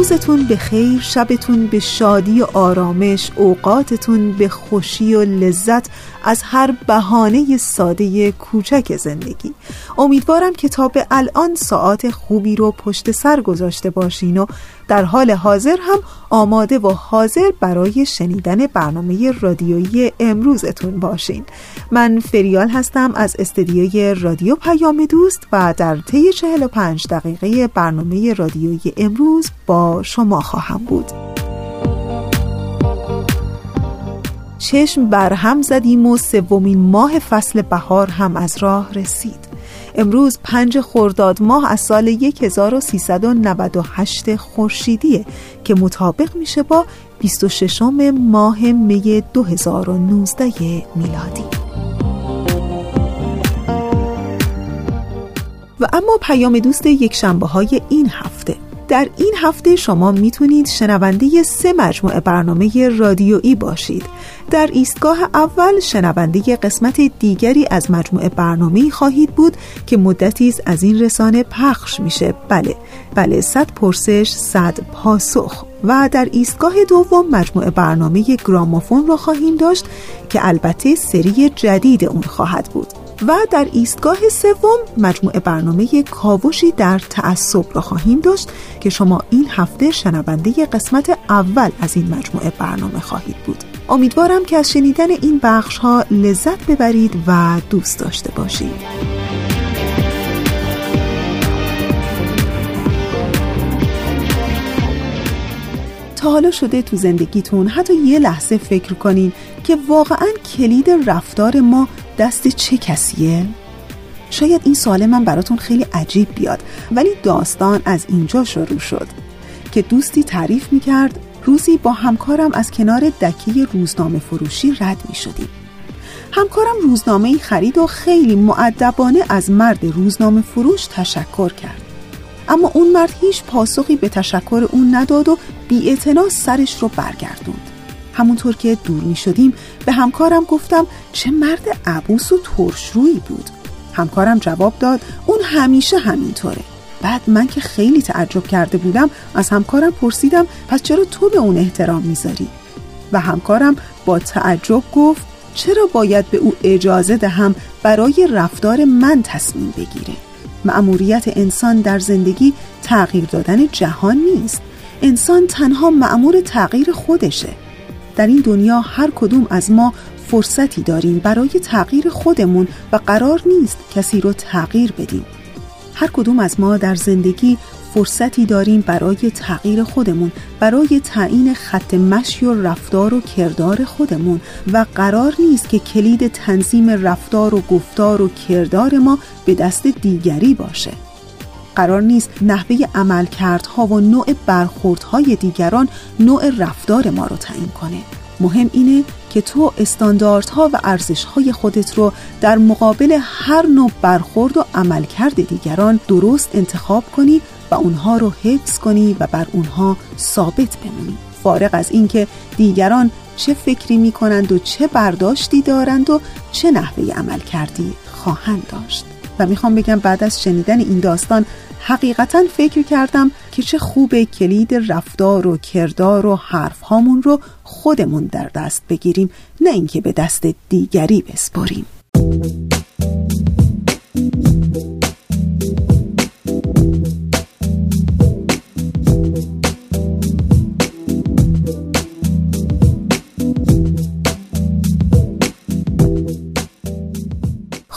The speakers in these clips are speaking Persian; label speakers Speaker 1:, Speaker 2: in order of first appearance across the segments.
Speaker 1: روزتون به خیر شبتون به شادی و آرامش اوقاتتون به خوشی و لذت از هر بهانه ساده کوچک زندگی. امیدوارم که تا به الان ساعت خوبی رو پشت سر گذاشته باشین و در حال حاضر هم آماده و حاضر برای شنیدن برنامه رادیویی امروزتون باشین. من فریال هستم از استدیوی رادیو پیام دوست و در طی 45 دقیقه برنامه رادیویی امروز با شما خواهم بود. چشم بر هم زدیم و سومین ماه فصل بهار هم از راه رسید. امروز پنج خرداد ماه از سال 1398 خورشیدیه که مطابق میشه با 26 ماه می 2019 میلادی. و اما پیام دوست یک شنبه های این هفته. در این هفته شما می‌تونید شنونده سه مجموعه برنامه رادیویی باشید. در ایستگاه اول شنونده قسمت دیگری از مجموعه برنامه خواهید بود که مدتی از این رسانه پخش میشه. بله بله صد پرسش صد پاسخ. و در ایستگاه دوم مجموعه برنامه گرامافون را خواهیم داشت که البته سری جدید اون خواهد بود. و در ایستگاه سوم مجموعه برنامه کاوشی در تعصب را خواهیم داشت که شما این هفته شنونده قسمت اول از این مجموعه برنامه خواهید بود. امیدوارم که از شنیدن این بخش ها لذت ببرید و دوست داشته باشید. تا حالا شده تو زندگیتون حتی یه لحظه فکر کنین که واقعا کلید رفتار ما دست چه کسیه؟ شاید این سوال من براتون خیلی عجیب بیاد ولی داستان از اینجا شروع شد که دوستی تعریف می‌کرد روزی با همکارم از کنار دکه روزنامه فروشی رد می شدیم. همکارم روزنامه خرید و خیلی معدبانه از مرد روزنامه فروش تشکر کرد. اما اون مرد هیچ پاسخی به تشکر اون نداد و بی سرش رو برگردوند. همونطور که دور می شدیم به همکارم گفتم چه مرد عبوس و ترشرویی بود. همکارم جواب داد اون همیشه همینطوره. بعد من که خیلی تعجب کرده بودم از همکارم پرسیدم پس چرا تو به اون احترام می‌ذاری؟ و همکارم با تعجب گفت چرا باید به او اجازه دهم برای رفتار من تصمیم بگیره؟ مأموریت انسان در زندگی تغییر دادن جهان نیست انسان تنها مأمور تغییر خودشه در این دنیا هر کدوم از ما فرصتی داریم برای تغییر خودمون و قرار نیست کسی رو تغییر بدیم. هر کدوم از ما در زندگی فرصتی داریم برای تغییر خودمون برای تعیین خط مشی و رفتار و کردار خودمون و قرار نیست که کلید تنظیم رفتار و گفتار و کردار ما به دست دیگری باشه. قرار نیست نحوه عملکردها و نوع برخوردهای دیگران نوع رفتار ما رو تعیین کنه. مهم اینه که تو استانداردها و ارزشهای خودت رو در مقابل هر نوع برخورد و عملکرد دیگران درست انتخاب کنی و اونها رو حفظ کنی و بر اونها ثابت بمونی. فارغ از اینکه دیگران چه فکری می کنند و چه برداشتی دارند و چه نحوه عمل کردی خواهند داشت. و می‌خوام بگم بعد از شنیدن این داستان حقیقتا فکر کردم که چه خوب کلید رفتار و کردار و حرف هامون رو خودمون در دست بگیریم نه اینکه به دست دیگری بسپاریم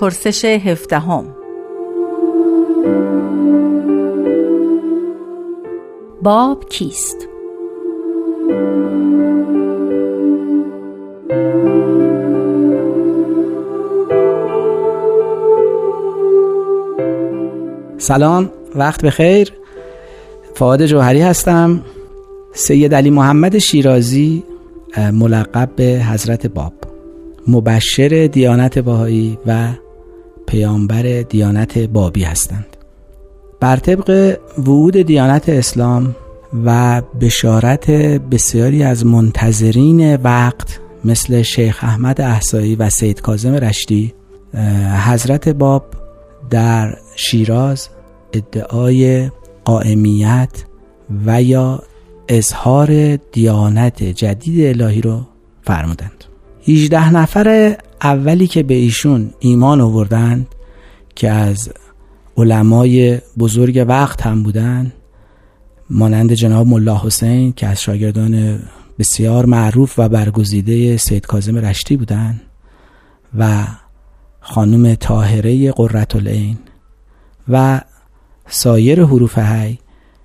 Speaker 2: پرسش هفدهم. باب کیست؟
Speaker 3: سلام وقت بخیر. فعاد جوهری هستم. سید علی محمد شیرازی ملقب به حضرت باب. مبشر دیانت باهایی و پیامبر دیانت بابی هستند. بر طبق وعود دیانت اسلام و بشارت بسیاری از منتظرین وقت مثل شیخ احمد احسایی و سید کازم رشتی حضرت باب در شیراز ادعای قائمیت و یا اظهار دیانت جدید الهی رو فرمودند. 18 نفر اولی که به ایشون ایمان آوردند که از علمای بزرگ وقت هم بودن مانند جناب ملا حسین که از شاگردان بسیار معروف و برگزیده سید کازم رشتی بودند و خانم طاهره قررت العین و سایر حروف هی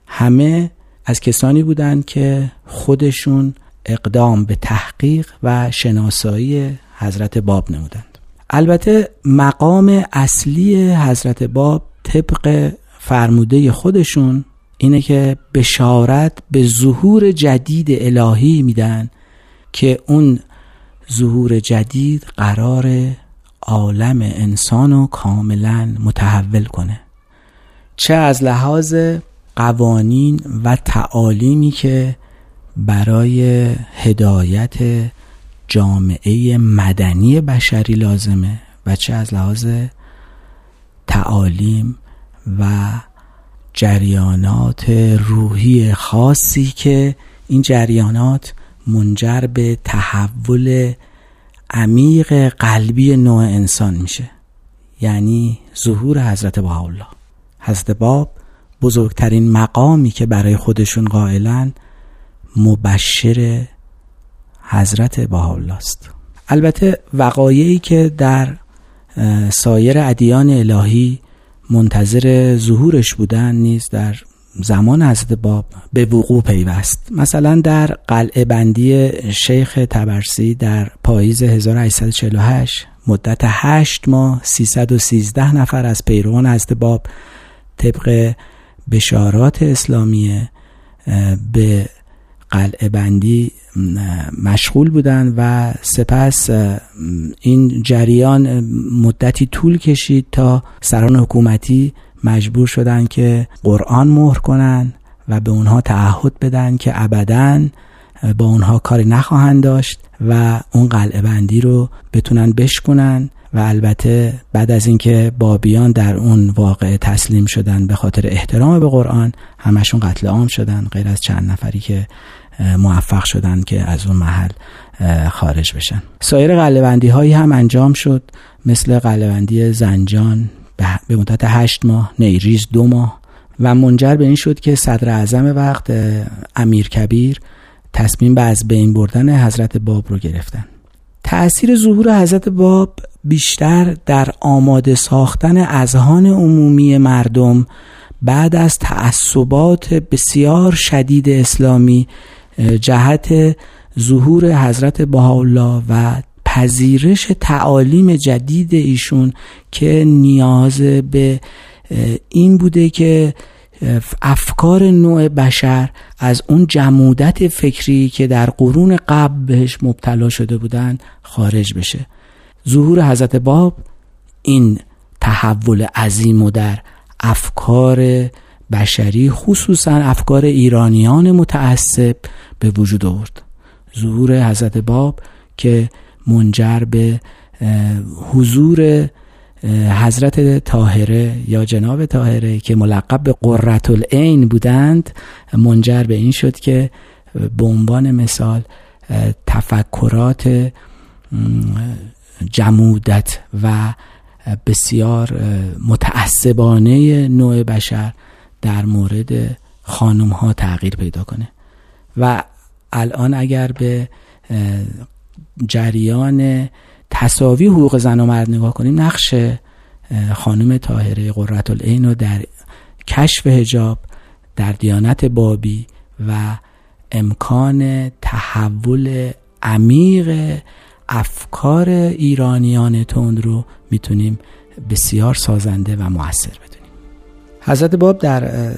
Speaker 3: همه از کسانی بودند که خودشون اقدام به تحقیق و شناسایی حضرت باب نمودند. البته مقام اصلی حضرت باب طبق فرموده خودشون اینه که بشارت به ظهور جدید الهی میدن که اون ظهور جدید قرار عالم انسان رو کاملا متحول کنه. چه از لحاظ قوانین و تعالیمی که برای هدایت جامعه مدنی بشری لازمه و چه از لحاظ تعالیم و جریانات روحی خاصی که این جریانات منجر به تحول عمیق قلبی نوع انسان میشه. یعنی ظهور حضرت بهاءالله. حضرت باب بزرگترین مقامی که برای خودشون قائلن مبشر حضرت بهاءالله است البته وقایعی که در سایر ادیان الهی منتظر ظهورش بودن نیز در زمان حضرت باب به وقوع پیوست. مثلا در قلعه بندی شیخ تبرسی در پاییز 1848 مدت 8 ماه 313 نفر از پیروان حضرت باب طبق بشارات اسلامیه به قلعه بندی مشغول بودند و سپس این جریان مدتی طول کشید تا سران حکومتی مجبور شدند که قرآن مهر کنند و به اونها تعهد بدن که ابدا با اونها کاری نخواهند داشت و اون قلعه بندی رو بتونن بشکنن و البته بعد از اینکه بابیان در اون واقع تسلیم شدن به خاطر احترام به قرآن همشون قتل عام شدن غیر از چند نفری که موفق شدن که از اون محل خارج بشن. سایر قلبندی هایی هم انجام شد مثل قلبندی زنجان به مدت هشت ماه نیریز دو ماه. و منجر به این شد که صدر اعظم وقت امیر کبیر تصمیم به از بین بردن حضرت باب رو گرفتن. تأثیر ظهور حضرت باب بیشتر در آماده ساختن اذهان عمومی مردم بعد از تعصبات بسیار شدید اسلامی جهت ظهور حضرت بهاءالله و پذیرش تعالیم جدید ایشون که نیاز به این بوده که افکار نوع بشر از اون جمودت فکری که در قرون قبل بهش مبتلا شده بودند خارج بشه. ظهور حضرت باب این تحول عظیم و در افکار بشری خصوصا افکار ایرانیان متعصب به وجود آورد. ظهور حضرت باب که منجر به حضور حضرت طاهره یا جناب طاهره که ملقب به قررت العین بودند منجر به این شد که به عنوان مثال تفکرات جمودت و بسیار متعصبانه نوع بشر در مورد خانم ها تغییر پیدا کنه. و الان اگر به جریان تصاوی حقوق زن و مرد نگاه کنیم نقش خانم طاهره قررت العین رو در کشف هجاب در دیانت بابی و امکان تحول عمیق افکار ایرانیان تند رو می‌تونیم بسیار سازنده و موثر بدونیم. حضرت باب در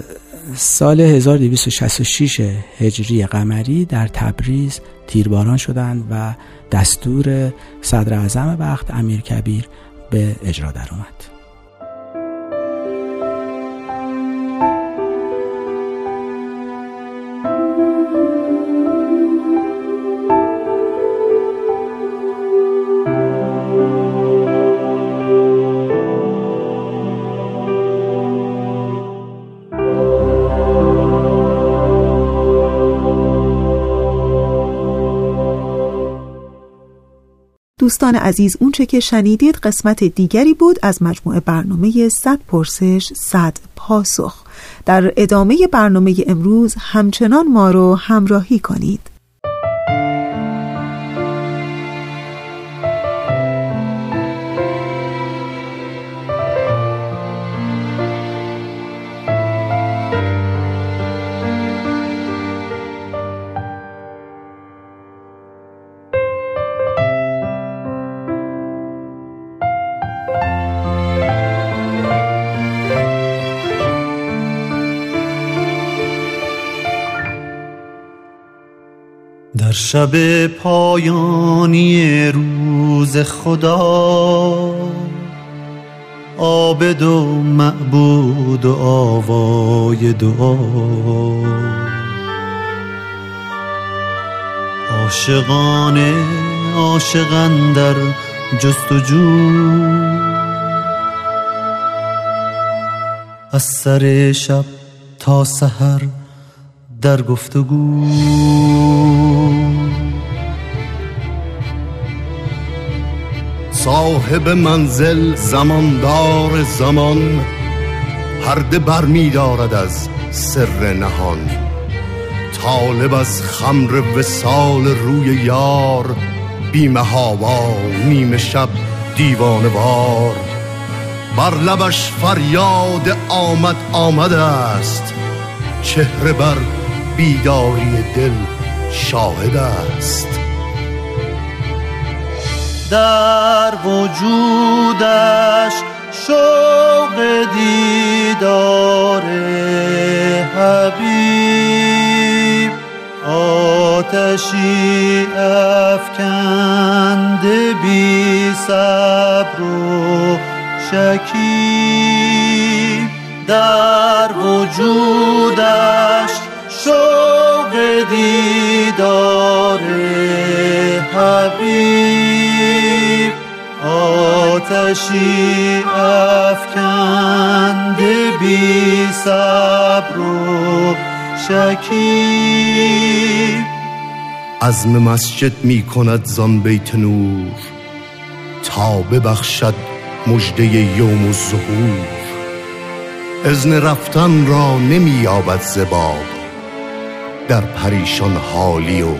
Speaker 3: سال 1266 هجری قمری در تبریز تیرباران شدند و دستور صدر اعظم وقت امیر کبیر به اجرا در
Speaker 1: دوستان عزیز اونچه که شنیدید قسمت دیگری بود از مجموعه برنامه 100 پرسش 100 پاسخ. در ادامه برنامه امروز همچنان ما رو همراهی کنید.
Speaker 4: شب پایانی روز خدا. عابد و معبود و آوای دعا. عاشقان عاشقان در جستجو از سر شب تا سحر در گفتگو.
Speaker 5: صاحب منزل زماندار زمان پرده بر می دارد از سر نهان. طالب از خمر وسال روی یار بیمه هاوا نیمه شب دیوانه بار بر لبش فریاد آمد آمده است چهره بر بیداری دل شاهد است.
Speaker 4: در وجودش شوق دیدار حبیب. آتشی افکنده بی صبر و شکیب. در وجودش شوق دیدار حبیب. آتشی افکنده بی صبر و شکیب.
Speaker 5: عزم مسجد می کند زان بیت نور تا ببخشد مجده یوم الظهور. ازن رفتن را نمی یابد زباب در پریشان حالی و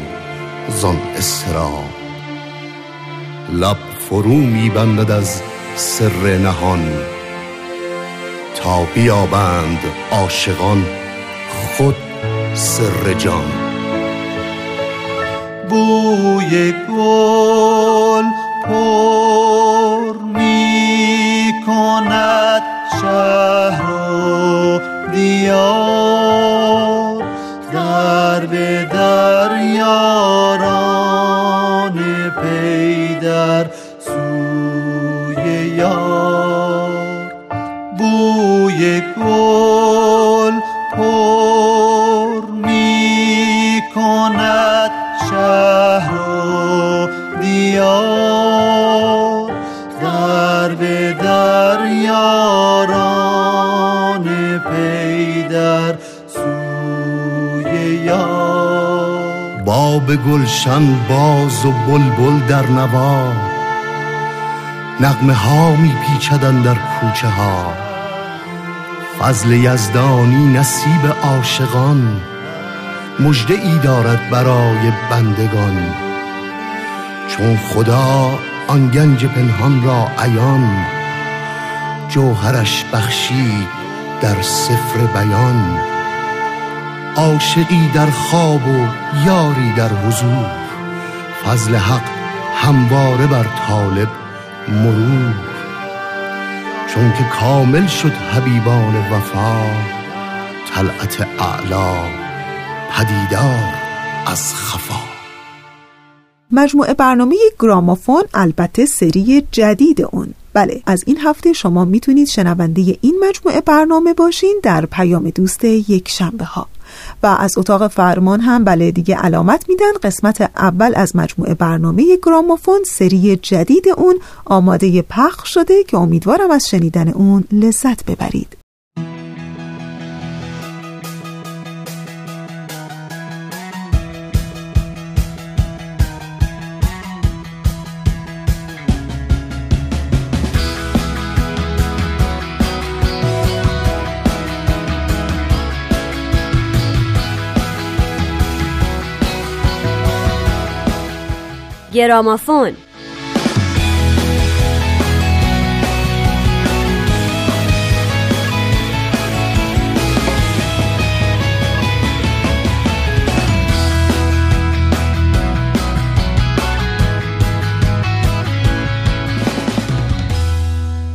Speaker 5: زان استراب لب فرو می بندد از سر نهان. تا بیابند عاشقان خود سر جان.
Speaker 4: بوی گل پر می کند شهر و دیار. در به در
Speaker 5: به گلشن باز و بلبل در نوا. نغمه ها می پیچدن در کوچه ها. فضل یزدانی نصیب عاشقان مجده ای دارد برای بندگان. چون خدا آن گنج پنهان را عیان جوهرش بخشید در سفر بیان. عاشقی در خواب و یاری در حضور. فضل حق همواره بر طالب مرور. چون که کامل شد حبیبان وفا طلعت اعلا پدیدار از خفا.
Speaker 1: مجموعه برنامه گرامافون البته سری جدید اون. بله از این هفته شما می‌تونید شنونده این مجموعه برنامه باشین در پیام دوست یک شنبه ها و از اتاق فرمان هم بله دیگه علامت میدن. قسمت اول از مجموعه برنامه گرامافون سری جدید اون آماده پخش شده که امیدوارم از شنیدن اون لذت ببرید.
Speaker 6: گرامافون.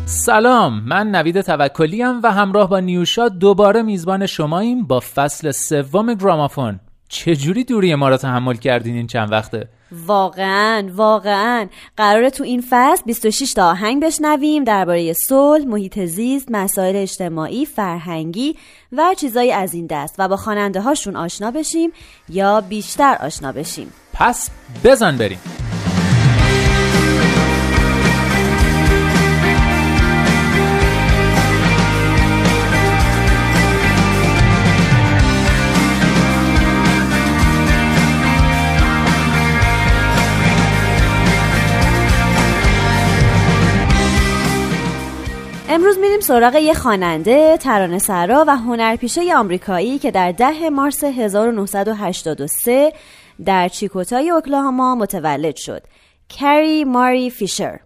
Speaker 7: سلام من نوید توکلی و همراه با نیوشا دوباره میزبان شماییم با فصل سوم گرامافون. چجوری دوری ما را تحمل کردین این چند وقته
Speaker 6: واقعا واقعا قراره تو این فصل 26 تا آهنگ بشنویم درباره صلح، محیط زیست، مسائل اجتماعی، فرهنگی و چیزایی از این دست و با خواننده هاشون آشنا بشیم یا بیشتر آشنا بشیم.
Speaker 7: پس بزن بریم.
Speaker 6: میریم سراغ یه خواننده، ترانه سرا و هنرپیشه آمریکایی که در ده مارس 1983 در چیکوتای اوکلاهاما متولد شد. کری ماری فیشر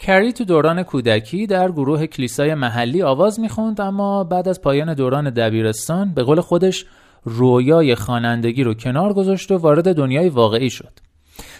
Speaker 7: کری تو دوران کودکی در گروه کلیسای محلی آواز می‌خوند اما بعد از پایان دوران دبیرستان به قول خودش رویای خوانندگی رو کنار گذاشت و وارد دنیای واقعی شد.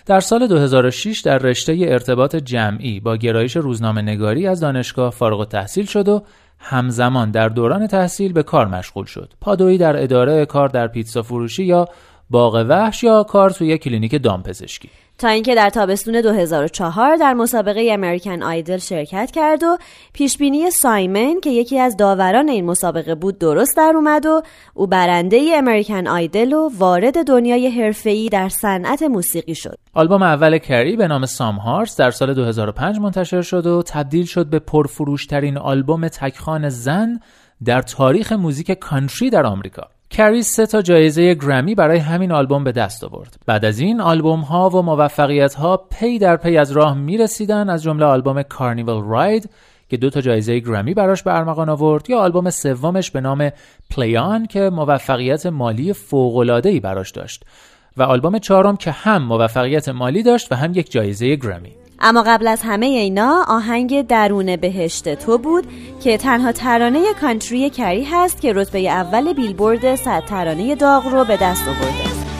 Speaker 7: در سال 2006 در رشته ارتباط جمعی با گرایش روزنامه نگاری از دانشگاه فارغ تحصیل شد و همزمان در دوران تحصیل به کار مشغول شد. پادویی در اداره کار در پیتزا فروشی یا باغ وحش یا کار توی کلینیک دامپزشکی.
Speaker 6: تا اینکه در تابستون 2004 در مسابقه American Idol شرکت کرد و پیشبینی سایمن که یکی از داوران این مسابقه بود درست در اومد و او برنده American Idol و وارد دنیای حرفه‌ای در صنعت موسیقی شد.
Speaker 7: آلبوم اول کری به نام Some Hearts در سال 2005 منتشر شد و تبدیل شد به پرفروشترین آلبوم تک‌خوان زن در تاریخ موزیک country در آمریکا. کری سه تا جایزه گرمی برای همین آلبوم به دست آورد. بعد از این آلبوم ها و موفقیت ها پی در پی از راه می رسیدن از جمله آلبوم Carnival Ride که دو تا جایزه گرمی براش به ارمغان آورد یا آلبوم سومش به نام Play On که موفقیت مالی فوق‌العاده‌ای براش داشت و آلبوم چهارم که هم موفقیت مالی داشت و هم یک جایزه گرمی.
Speaker 6: اما قبل از همه اینا آهنگ درون بهشت تو بود که تنها ترانه کانتری کری هست که رتبه اول بیلبورد صد ترانه داغ رو به دست آورده.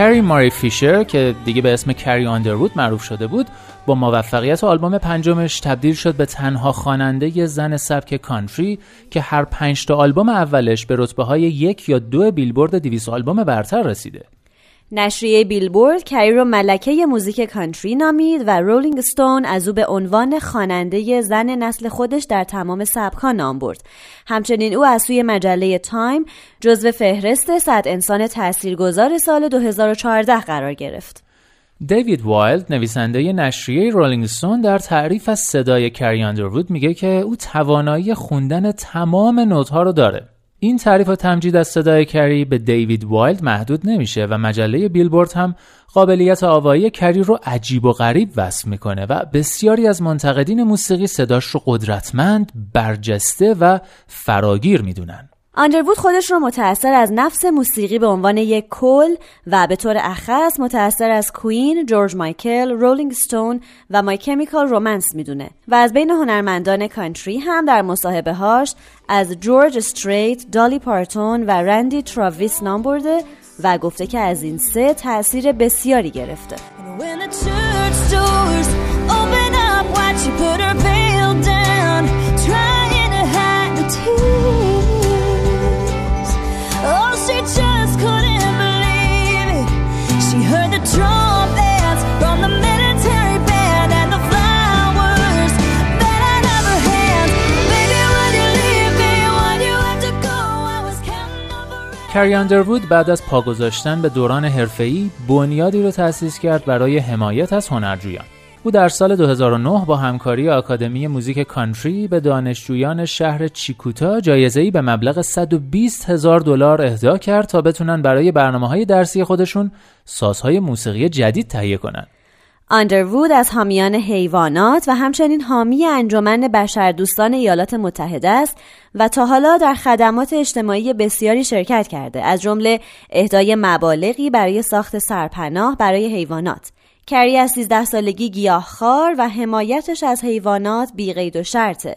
Speaker 7: کری ماری فیشر که دیگه به اسم کری آندروود معروف شده بود با موفقیت آلبوم پنجمش تبدیل شد به تنها خواننده زن سبک country که هر پنج تا آلبوم اولش به رتبه های یک یا دو بیلبورد 200 آلبوم برتر رسیده.
Speaker 6: نشریه بیلبورد کری رو ملکه موزیک country نامید و رولینگ ستون از او به عنوان خواننده زن نسل خودش در تمام سبکها نام برد. همچنین او از سوی مجله تایم جزو فهرست صد انسان تاثیرگذار سال 2014 قرار گرفت.
Speaker 7: دیوید وایلد نویسنده نشریه رولینگ ستون در تعریف از صدای کری اندروود میگه که او توانایی خوندن تمام نوت‌ها رو داره. این تعریف و تمجید از صدای کری به دیوید وایلد محدود نمیشه و مجله بیلبورد هم قابلیت آوایی کری رو عجیب و غریب وصف می‌کنه و بسیاری از منتقدین موسیقی صداش رو قدرتمند، برجسته و فراگیر می‌دونن.
Speaker 6: آندروود خودش رو متأثر از نفس موسیقی به عنوان یک کل و به طور اخص متأثر از کوئین، جورج مایکل، رولینگ ستونز و مای کمیکال رومنس می‌دونه و از بین هنرمندان country هم در مصاحبه هاش از جورج استریت، دالی پارتون و رندی تراویس نام برده و گفته که از این سه تاثیر بسیاری گرفته.
Speaker 7: کری اندروود بعد از پا گذاشتن به دوران حرفه‌ای بنیادی رو تأسیس کرد برای حمایت از هنرجویان. او در سال 2009 با همکاری آکادمی موزیک کانتری به دانشجویان شهر چیکوتا جایزه‌ای به مبلغ 120 هزار دلار اهدا کرد تا بتونن برای برنامه درسی خودشون سازهای موسیقی جدید تهیه کنند.
Speaker 6: آندروود از حامیان حیوانات و همچنین حامی انجمن بشردوستان ایالات متحده است و تا حالا در خدمات اجتماعی بسیاری شرکت کرده از جمله اهدای مبالغی برای ساخت سرپناه برای حیوانات. کری از 13 سالگی گیاهخوار و حمایتش از حیوانات بیقید و شرطه.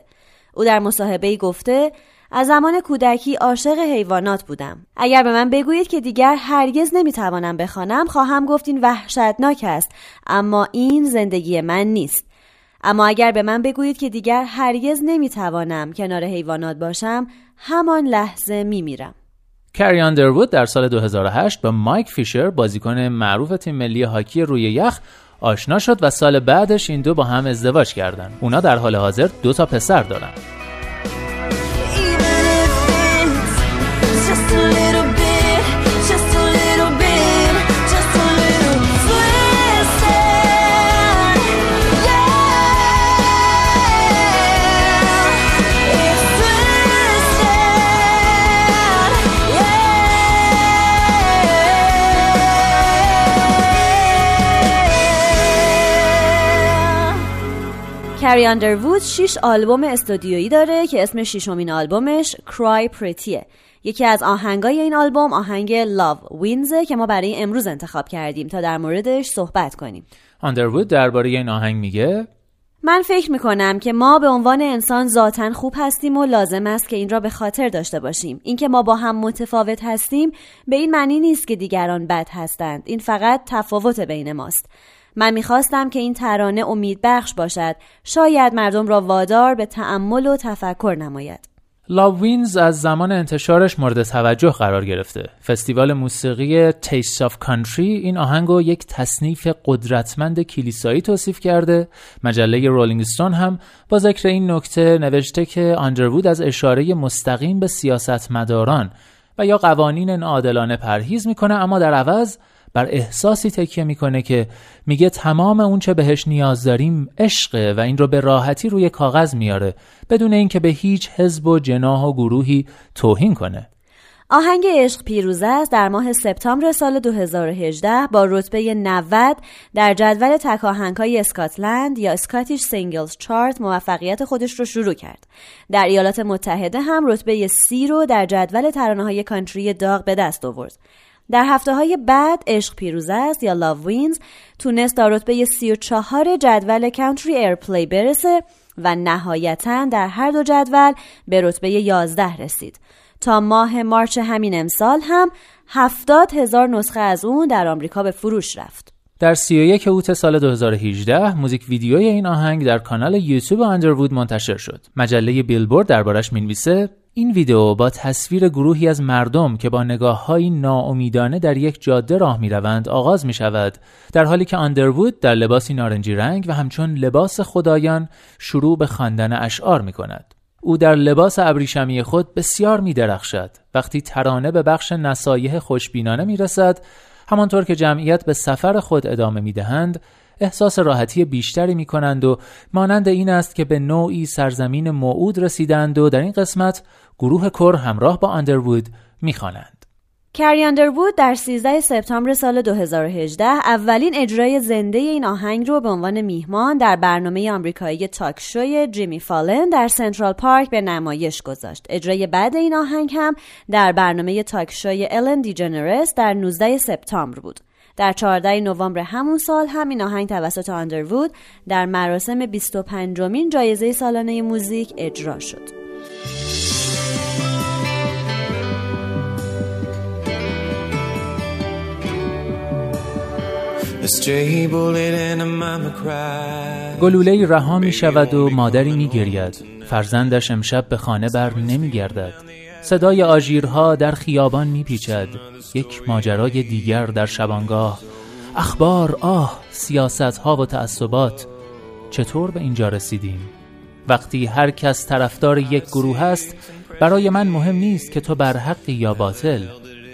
Speaker 6: او در مصاحبه گفته از زمان کودکی عاشق حیوانات بودم. اگر به من بگویید که دیگر هرگز نمی‌توانم بخوانم خواهم گفت این وحشتناک است اما این زندگی من نیست. اما اگر به من بگویید که دیگر هرگز نمی‌توانم کنار حیوانات باشم همان لحظه میمیرم.
Speaker 7: کری آندروود در سال 2008 با مایک فیشر بازیکن معروف تیم ملی هاکی روی یخ آشنا شد و سال بعدش این دو با هم ازدواج کردند. اونا در حال حاضر دو تا پسر دارن.
Speaker 6: کری اندروود 6 آلبوم استودیویی داره که اسم ششمین آلبومش کرای پریتیه یکی از آهنگای این آلبوم آهنگ لاو وینزه که ما برای امروز انتخاب کردیم تا در موردش صحبت کنیم.
Speaker 7: آندروود درباره این آهنگ میگه
Speaker 6: من فکر می‌کنم که ما به عنوان انسان ذاتا خوب هستیم و لازم است که این را به خاطر داشته باشیم. اینکه ما با هم متفاوت هستیم به این معنی نیست که دیگران بد هستند. این فقط تفاوت بین ماست. من می‌خواستم که این ترانه امید بخش باشد شاید مردم را وادار به تأمل و تفکر نماید
Speaker 7: Wins از زمان انتشارش مورد توجه قرار گرفته. فستیوال موسیقی Taste of Country این آهنگ رو یک تصنیف قدرتمند کلیسایی توصیف کرده. مجله رولینگ ستون هم با ذکر این نکته نوشته که آندروود از اشاره مستقیم به سیاستمداران و یا قوانین ناعادلانه پرهیز می‌کنه اما در عوض بر احساسی تکیه می‌کنه که میگه تمام اون چه بهش نیاز داریم عشقه و این رو به راحتی روی کاغذ میاره بدون اینکه به هیچ حزب و جناح و گروهی توهین کنه
Speaker 6: آهنگ عشق پیروزه است در ماه سپتامبر سال 2018 با رتبه 90 در جدول تک های اسکاتلند یا Scottish Singles Chart موفقیت خودش رو شروع کرد. در ایالات متحده هم رتبه سی رو در جدول ترانه های country داغ به دست آورد. در هفته های بعد عشق پیروزه است یا Love Wins تونست تا رتبه 34 جدول Country Airplay برسه و نهایتا در هر دو جدول به رتبه 11 رسید تا ماه مارچ همین امسال هم 70 هزار نسخه از اون در آمریکا به فروش رفت
Speaker 7: در 31 اوت سال 2018 موزیک ویدیوی این آهنگ در کانال یوتیوب اندروود منتشر شد. مجله بیلبورد دربارش می‌نویسه این ویدیو با تصویر گروهی از مردم که با نگاه های ناامیدانه در یک جاده راه می روند آغاز می شود در حالی که آندروود در لباسی نارنجی رنگ و همچون لباس خدایان شروع به خواندن اشعار می کند. او در لباس ابریشمی خود بسیار می درخشد. وقتی ترانه به بخش نصایح خوشبینانه می رسد همانطور که جمعیت به سفر خود ادامه می دهند احساس راحتی بیشتری می کنند و مانند این است که به نوعی سرزمین موعود رسیدند و در این قسمت گروه کر همراه با اندروود می‌خوانند.
Speaker 6: کری اندروود در 13 سپتامبر سال 2018 اولین اجرای زنده این آهنگ رو به عنوان میهمان در برنامه آمریکایی تاک شوی جیمی فالن در سنترال پارک به نمایش گذاشت. اجرای بعد این آهنگ هم در برنامه تاک شوی الن دیجنرس در 19 سپتامبر بود. در 14 نوامبر همون سال همین آهنگ توسط آندروود در مراسم 25 مین جایزه سالانه موزیک اجرا شد.
Speaker 7: گلوله رها می شود و مادری می گرید فرزندش امشب به خانه بر نمی گردد صدای آژیرها در خیابان می پیچد یک ماجرای دیگر در شبانگاه. اخبار آه سیاست ها و تعصبات. چطور به اینجا رسیدیم؟ وقتی هر کس طرفدار یک گروه است برای من مهم نیست که تو بر حق یا باطل.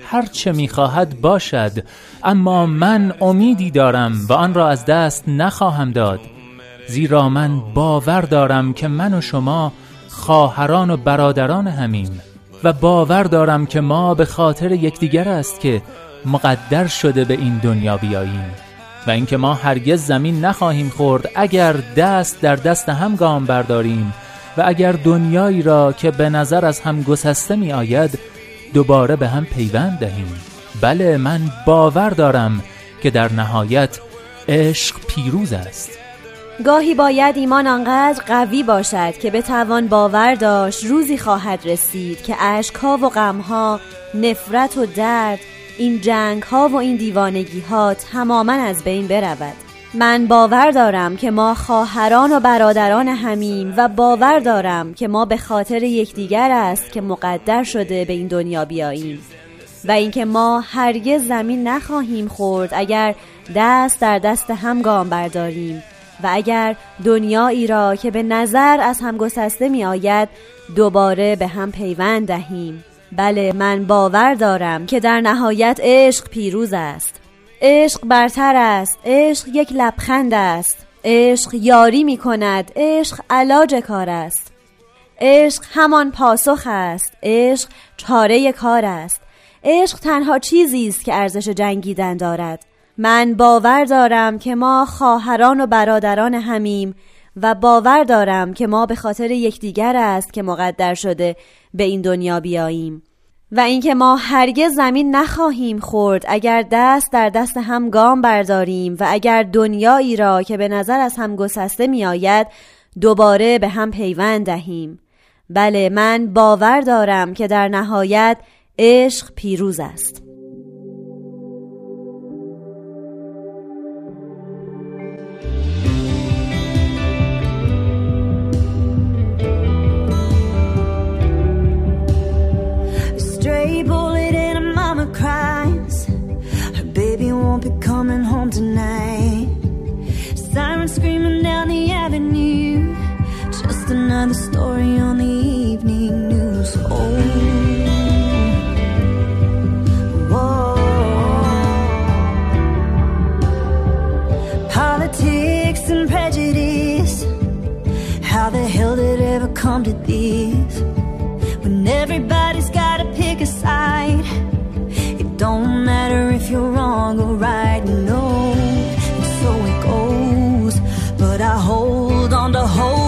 Speaker 7: هر چه می‌خواهد باشد اما من امیدی دارم و آن را از دست نخواهم داد. زیرا من باور دارم که من و شما خواهران و برادران همیم. و باور دارم که ما به خاطر یکدیگر است که مقدر شده به این دنیا بیاییم و اینکه ما هرگز زمین نخواهیم خورد اگر دست در دست هم گام برداریم و اگر دنیایی را که به نظر از هم گسسته می آید دوباره به هم پیوند دهیم. بله من باور دارم که در نهایت عشق پیروز است.
Speaker 6: گاهی باید ایمان آنقدر قوی باشد که به توان باور داشت روزی خواهد رسید که ها و غمها نفرت و درد این جنگ ها و این دیوانگی ها تماما از بین برود. من باور دارم که ما خواهران و برادران همیم و باور دارم که ما به خاطر یکدیگر است که مقدر شده به این دنیا بیاییم و اینکه ما هرگز زمین نخواهیم خورد اگر دست در دست هم گام برداریم. و اگر دنیایی را که به نظر از هم گسسته می آید دوباره به هم پیوند دهیم. بله من باور دارم که در نهایت عشق پیروز است. عشق برتر است. عشق یک لبخند است. عشق یاری می کند عشق علاج کار است. عشق همان پاسخ است. عشق چاره کار است. عشق تنها چیزی است که ارزش جنگیدن دارد. من باور دارم که ما خواهران و برادران همیم و باور دارم که ما به خاطر یکدیگر است که مقدر شده به این دنیا بیاییم. و اینکه ما هرگز زمین نخواهیم خورد اگر دست در دست هم گام برداریم و اگر دنیایی را که به نظر از هم گسسته می آید دوباره به هم پیوند دهیم. بله من باور دارم که در نهایت عشق پیروز است.
Speaker 8: baby bullet and her mama cries. Her baby won't be coming home tonight. Sirens screaming down the avenue. Just another story on the evening news. Oh. politics and prejudice. How the hell did it ever come to this? When everybody you're wrong or right, no. And so it goes. But I hold on to hope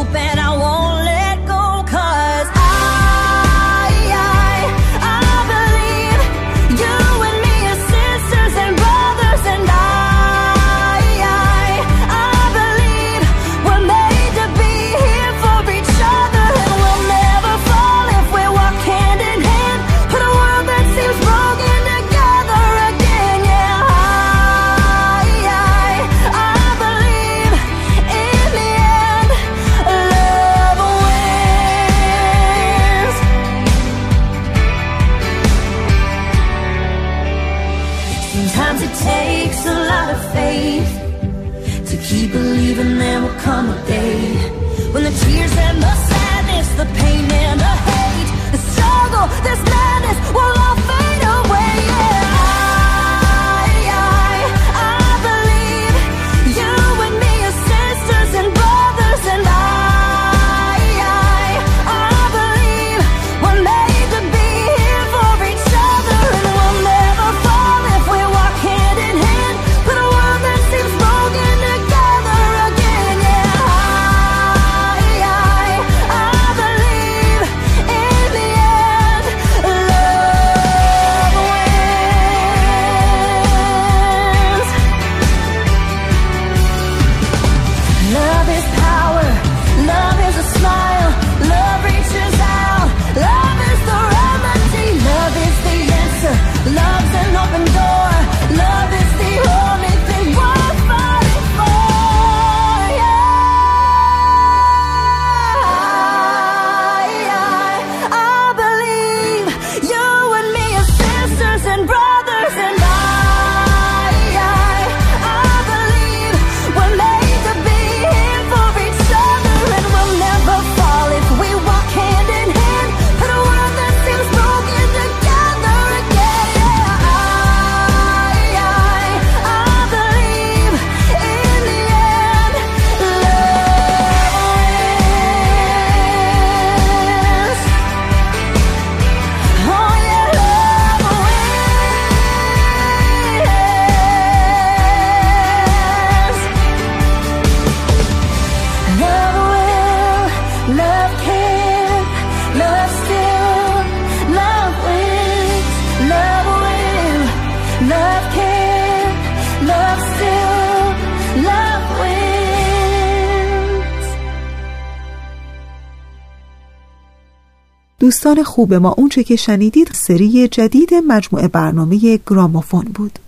Speaker 1: دوستان خوب ما اونچه که شنیدید سری جدید مجموعه برنامه گرامافون بود.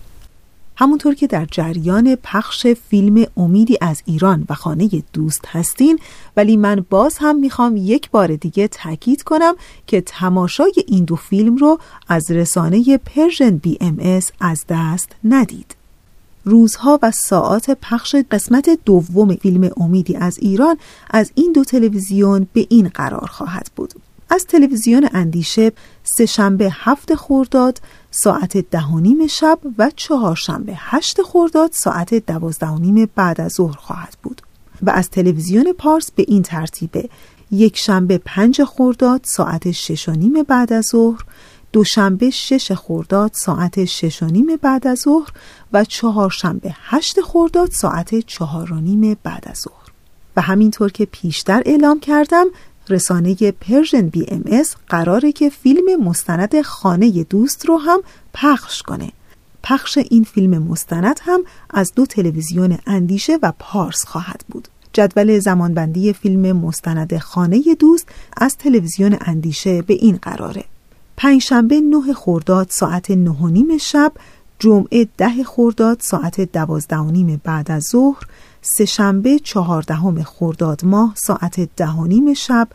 Speaker 1: همونطور که در جریان پخش فیلم امیدی از ایران و خانه دوست هستین ولی من باز هم می‌خوام یک بار دیگه تاکید کنم که تماشای این دو فیلم رو از رسانه Persian BMS از دست ندید. روزها و ساعات پخش قسمت دوم فیلم امیدی از ایران از این دو تلویزیون به این قرار خواهد بود. از تلویزیون اندیشه سه شنبه هفت خورداد ساعت ده و نیم شب و چهارشنبه هشت خورداد ساعت دوازده و نیم بعد از ظهر خواهد بود. و از تلویزیون پارس به این ترتیبه. یک شنبه پنج خورداد ساعت شش و نیم بعد از ظهر دوشنبه شش خورداد ساعت شش و نیم بعد از ظهر و چهارشنبه هشت خورداد ساعت چهار و نیم بعد از ظهر. و همینطور که پیشتر اعلام کردم رسانه Persian BMS قراره که فیلم مستند خانه دوست رو هم پخش کنه. پخش این فیلم مستند هم از دو تلویزیون اندیشه و پارس خواهد بود. جدول زمانبندی فیلم مستند خانه دوست از تلویزیون اندیشه به این قراره. پنجشنبه نه خرداد ساعت نه و نیم شب جمعه ده خرداد ساعت دوازده و نیم بعد از ظهر سهشنبه چهاردهم خرداد ماه ساعت ده و نیم شب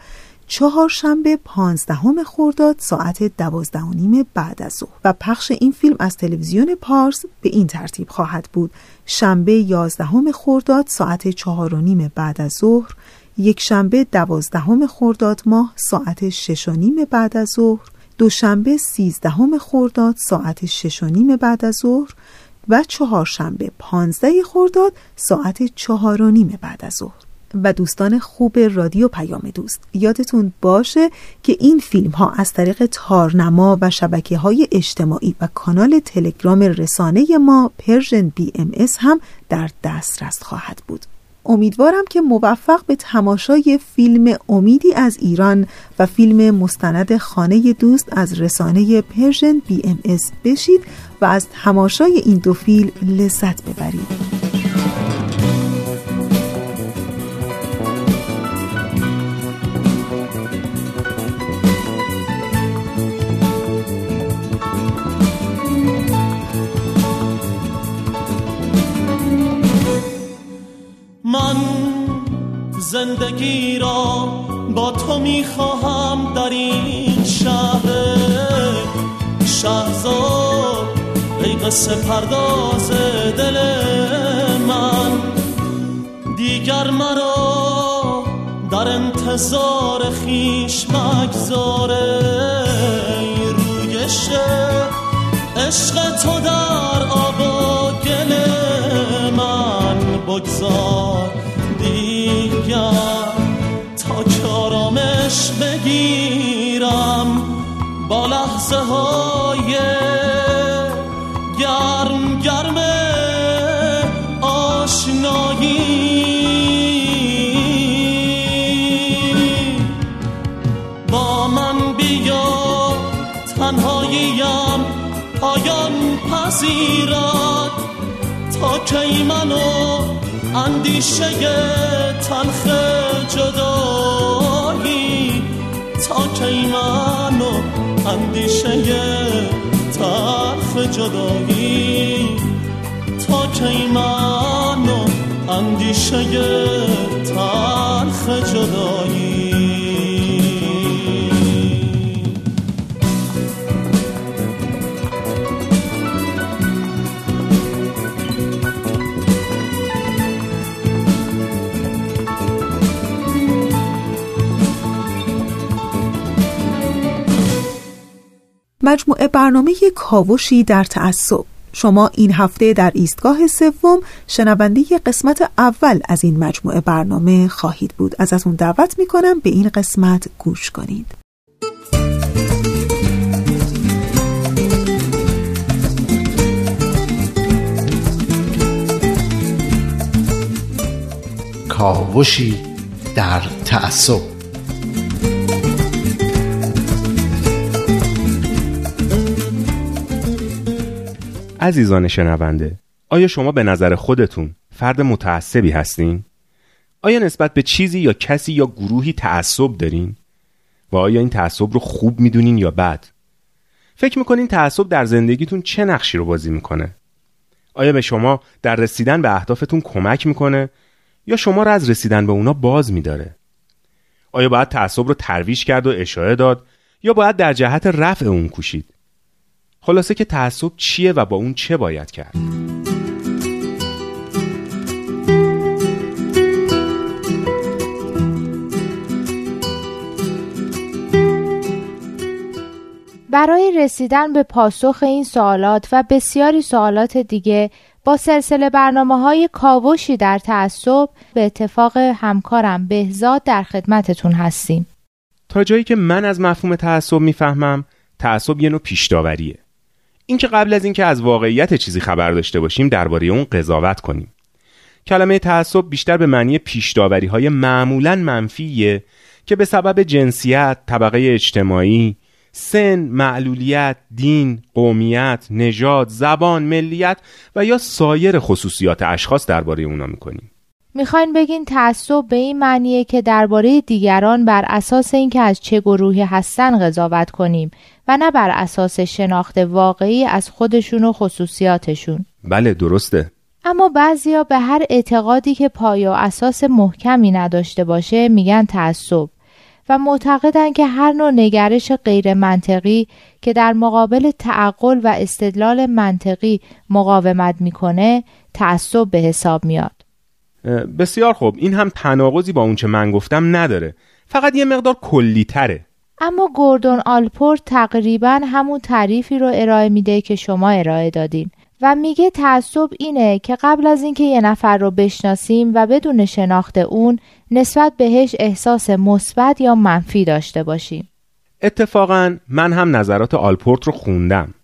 Speaker 1: چهارشنبه پانزدهم خرداد ساعت دوازده و نیم بعد از ظهر. و پخش این فیلم از تلویزیون پارس به این ترتیب خواهد بود. شنبه یازدهم خرداد ساعت چهار و نیم بعد از ظهر یک شنبه دوازدهم خرداد ماه ساعت شش و نیم بعد از ظهر دوشنبه سیزدهم خرداد ساعت شش و نیم بعد از ظهر و چهارشنبه پانزده خرداد ساعت چهار و نیم بعد از ظهر. و دوستان خوب رادیو پیام دوست یادتون باشه که این فیلم ها از طریق تارنما و شبکه های اجتماعی و کانال تلگرام رسانه ما Persian BMS هم در دسترس خواهد بود. امیدوارم که موفق به تماشای فیلم امیدی از ایران و فیلم مستند خانه دوست از رسانه Persian BMS بشید و از تماشای این دو فیلم لذت ببرید.
Speaker 9: من زندگی را با تو می‌خواهم در این شهر. شهزاد ای قصه پرداز دل من. دیگر مرا در انتظار خیش مگذار. رویش عشق تو در آباد بگذار دیگر تا که آرامش بگیرم با لحظه های گرم گرم آشنایی. با من بیا تنهاییم پایان پذیرد تا کی منو اندیشه تلخ جدایی تا کی منو اندیشه تلخ جدایی تا کی منو اندیشه تلخ جدایی
Speaker 1: مجموعه برنامه کاوشی در تعصب. شما این هفته در ایستگاه سوم شنونده قسمت اول از این مجموعه برنامه خواهید بود. از از اون دعوت می‌کنم به این قسمت گوش کنید.
Speaker 5: کاوشی در تعصب.
Speaker 10: عزیزان شنونده آیا شما به نظر خودتون فرد متعصبی هستین؟ آیا نسبت به چیزی یا کسی یا گروهی تعصب دارین؟ و آیا این تعصب رو خوب می‌دونین یا بد؟ فکر می‌کنین تعصب در زندگیتون چه نقشی رو بازی می‌کنه؟ آیا به شما در رسیدن به اهدافتون کمک می‌کنه یا شما رو از رسیدن به اونا باز میداره؟ آیا باید تعصب رو ترویج کرد و اشاره داد یا باید در جهت رفع اون کوشید؟ خلاصه که تعصب چیه و با اون چه باید کرد؟
Speaker 11: برای رسیدن به پاسخ این سوالات و بسیاری سوالات دیگه با سلسله برنامه های کاوشی در تعصب به اتفاق همکارم بهزاد در خدمتتون هستیم.
Speaker 10: تا جایی که من از مفهوم تعصب می‌فهمم تعصب یه نوع پیشداوریه. اینکه قبل از اینکه از واقعیت چیزی خبر داشته باشیم درباره اون قضاوت کنیم کلمه تعصب بیشتر به معنی پیشداوری های معمولا منفیه که به سبب جنسیت، طبقه اجتماعی، سن، معلولیت، دین، قومیت، نژاد، زبان، ملیت و یا سایر خصوصیات اشخاص درباره اونا می‌کنیم.
Speaker 11: می‌خواین بگین تعصب به این معنیه که درباره دیگران بر اساس اینکه از چه گروهی هستن قضاوت کنیم و نه بر اساس شناخت واقعی از خودشون و خصوصیاتشون.
Speaker 10: بله درسته.
Speaker 11: اما بعضیا به هر اعتقادی که پایه و اساس محکمی نداشته باشه میگن تعصب و معتقدن که هر نوع نگرش غیر منطقی که در مقابل تعقل و استدلال منطقی مقاومت می‌کنه تعصب به حساب میاد.
Speaker 10: بسیار خوب. این هم تناقضی با اونچه من گفتم نداره. فقط یه مقدار کلی تره.
Speaker 11: اما گوردون آلپورت تقریبا همون تعریفی رو ارائه میده که شما ارائه دادین. و میگه تعصب اینه که قبل از اینکه یه نفر رو بشناسیم و بدون شناخت اون نسبت بهش احساس مثبت یا منفی داشته باشیم.
Speaker 10: اتفاقا من هم نظرات آلپورت رو خوندم.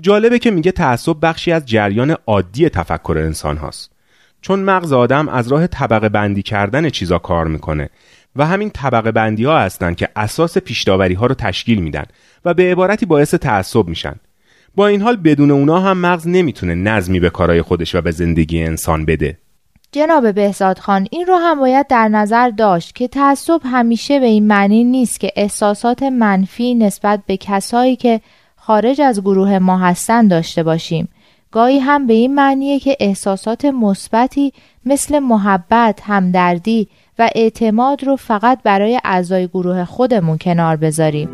Speaker 10: جالبه که میگه تعصب بخشی از جریان عادی تفکر انسان هاست. چون مغز آدم از راه طبقه بندی کردن چیزا کار می‌کنه. و همین طبقه بندی ها هستن که اساس پیشداوری ها رو تشکیل میدن و به عبارتی باعث تعصب میشن. با این حال بدون اونا هم مغز نمی‌تونه نظمی به کارهای خودش و به زندگی انسان بده.
Speaker 11: جناب بهزاد خان این رو هم باید در نظر داشت که تعصب همیشه به این معنی نیست که احساسات منفی نسبت به کسایی که خارج از گروه ما هستن داشته باشیم. گاهی هم به این معنیه که احساسات مثبتی مثل محبت، همدردی و اعتماد رو فقط برای اعضای گروه خودمون کنار بذاریم.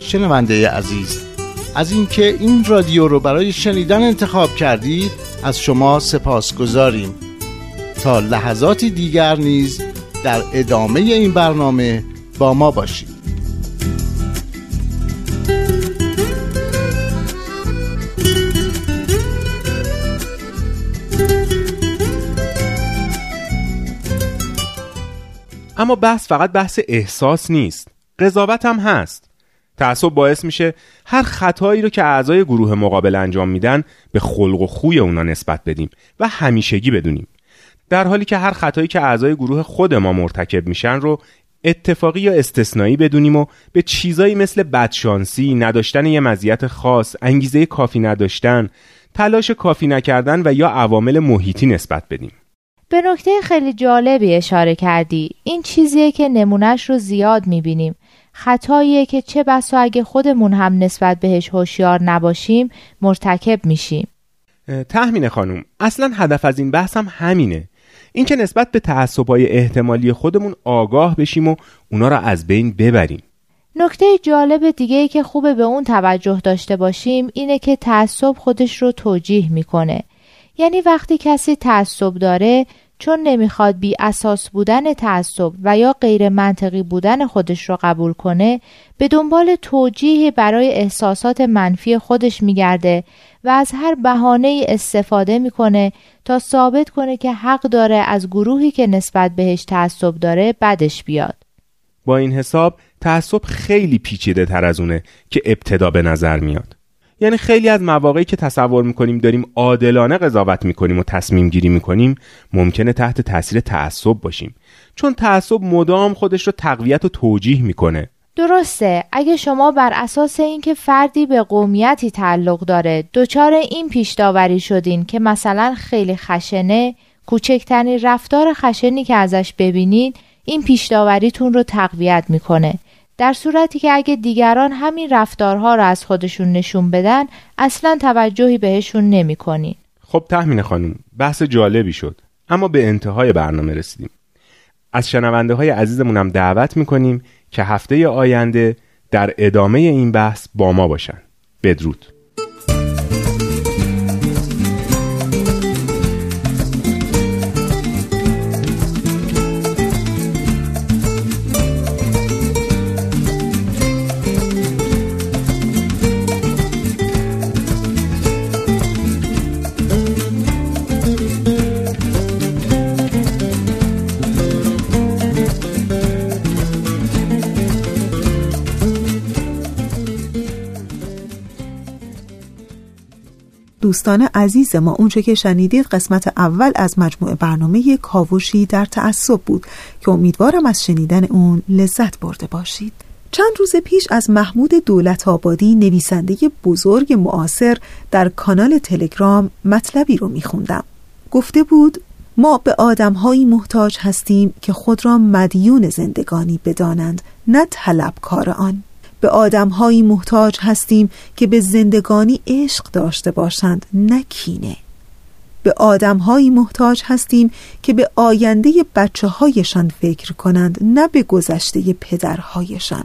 Speaker 5: شنونده عزیز از اینکه این رادیو رو برای شنیدن انتخاب کردید از شما سپاس گذاریم تا لحظاتی دیگر نیز در ادامه این برنامه با ما باشید.
Speaker 10: اما بحث فقط بحث احساس نیست. قضاوت هم هست. تعصب باعث میشه هر خطایی رو که اعضای گروه مقابل انجام میدن به خلق و خوی اونا نسبت بدیم و همیشگی بدونیم. در حالی که هر خطایی که اعضای گروه خود ما مرتکب میشن رو اتفاقی یا استثنایی بدونیم و به چیزایی مثل بدشانسی، نداشتن یه مزیت خاص، انگیزه کافی نداشتن، تلاش کافی نکردن و یا عوامل محیطی نسبت بدیم.
Speaker 11: به نکته خیلی جالبی اشاره کردی. این چیزیه که نمونهش رو زیاد می‌بینیم. خطاییه که چه بسا اگه خودمون هم نسبت بهش هوشیار نباشیم مرتکب میشیم.
Speaker 10: تحمین خانم اصلا هدف از این بحث هم همینه. اینکه نسبت به تعصبای احتمالی خودمون آگاه بشیم و اونا را از بین ببریم.
Speaker 11: نکته جالب دیگه ای که خوبه به اون توجه داشته باشیم اینه که تعصب خودش رو توجیه می‌کنه. یعنی وقتی کسی تعصب داره چون نمی‌خواد بی اساس بودن تعصب و یا غیر منطقی بودن خودش رو قبول کنه به دنبال توجیهی برای احساسات منفی خودش میگرده و از هر بهانه استفاده می‌کنه تا ثابت کنه که حق داره از گروهی که نسبت بهش تعصب داره بدش بیاد.
Speaker 10: با این حساب تعصب خیلی پیچیده تر از اونه که ابتدا به نظر میاد. یعنی خیلی از مواقعی که تصور می‌کنیم داریم عادلانه قضاوت می‌کنیم و تصمیم گیری می‌کنیم ممکنه تحت تاثیر تعصب باشیم. چون تعصب مدام خودش رو تقویت و توجیه می‌کنه.
Speaker 11: درسته اگه شما بر اساس اینکه فردی به قومیتی تعلق داره دچار این پیش داوری شدین که مثلا خیلی خشنه کوچکترین رفتار خشنی که ازش ببینید این پیش داوریتون رو تقویت می‌کنه در صورتی که اگه دیگران همین رفتارها رو از خودشون نشون بدن اصلا توجهی بهشون نمی‌کنین.
Speaker 10: خب تحمین خانم بحث جالبی شد اما به انتهای برنامه رسیدیم از شنونده های عزیزمونم دعوت می‌کنیم که هفته آینده در ادامه این بحث با ما باشن. بدرود.
Speaker 1: دوستان عزیز ما اونچه که شنیدید قسمت اول از مجموعه برنامه کاوشی در تعصب بود که امیدوارم از شنیدن اون لذت برده باشید. چند روز پیش از محمود دولت آبادی نویسنده بزرگ معاصر در کانال تلگرام مطلبی رو میخوندم. گفته بود ما به آدمهایی محتاج هستیم که خود را مدیون زندگانی بدانند نه طلبکار آن. به آدمهایی محتاج هستیم که به زندگانی عشق داشته باشند نه کینه. به آدمهایی محتاج هستیم که به آینده بچه هایشان فکر کنند نه به گذشته پدرهایشان.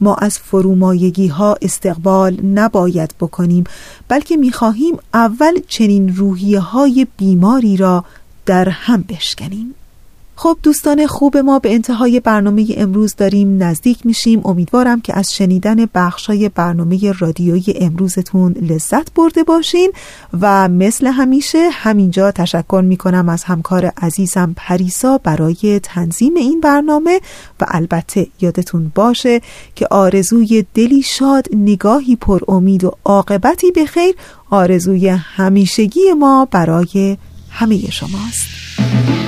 Speaker 1: ما از فرومایگی ها استقبال نباید بکنیم بلکه می‌خواهیم اول چنین روحیه های بیماری را در هم بشکنیم. خب دوستان خوب ما به انتهای برنامه امروز داریم. نزدیک میشیم. امیدوارم که از شنیدن بخشای برنامه رادیویی امروزتون لذت برده باشین و مثل همیشه همینجا تشکر می‌کنم از همکار عزیزم پریسا برای تنظیم این برنامه و البته یادتون باشه که آرزوی دلی شاد نگاهی پر امید و عاقبتی به خیر آرزوی همیشگی ما برای همه شماست.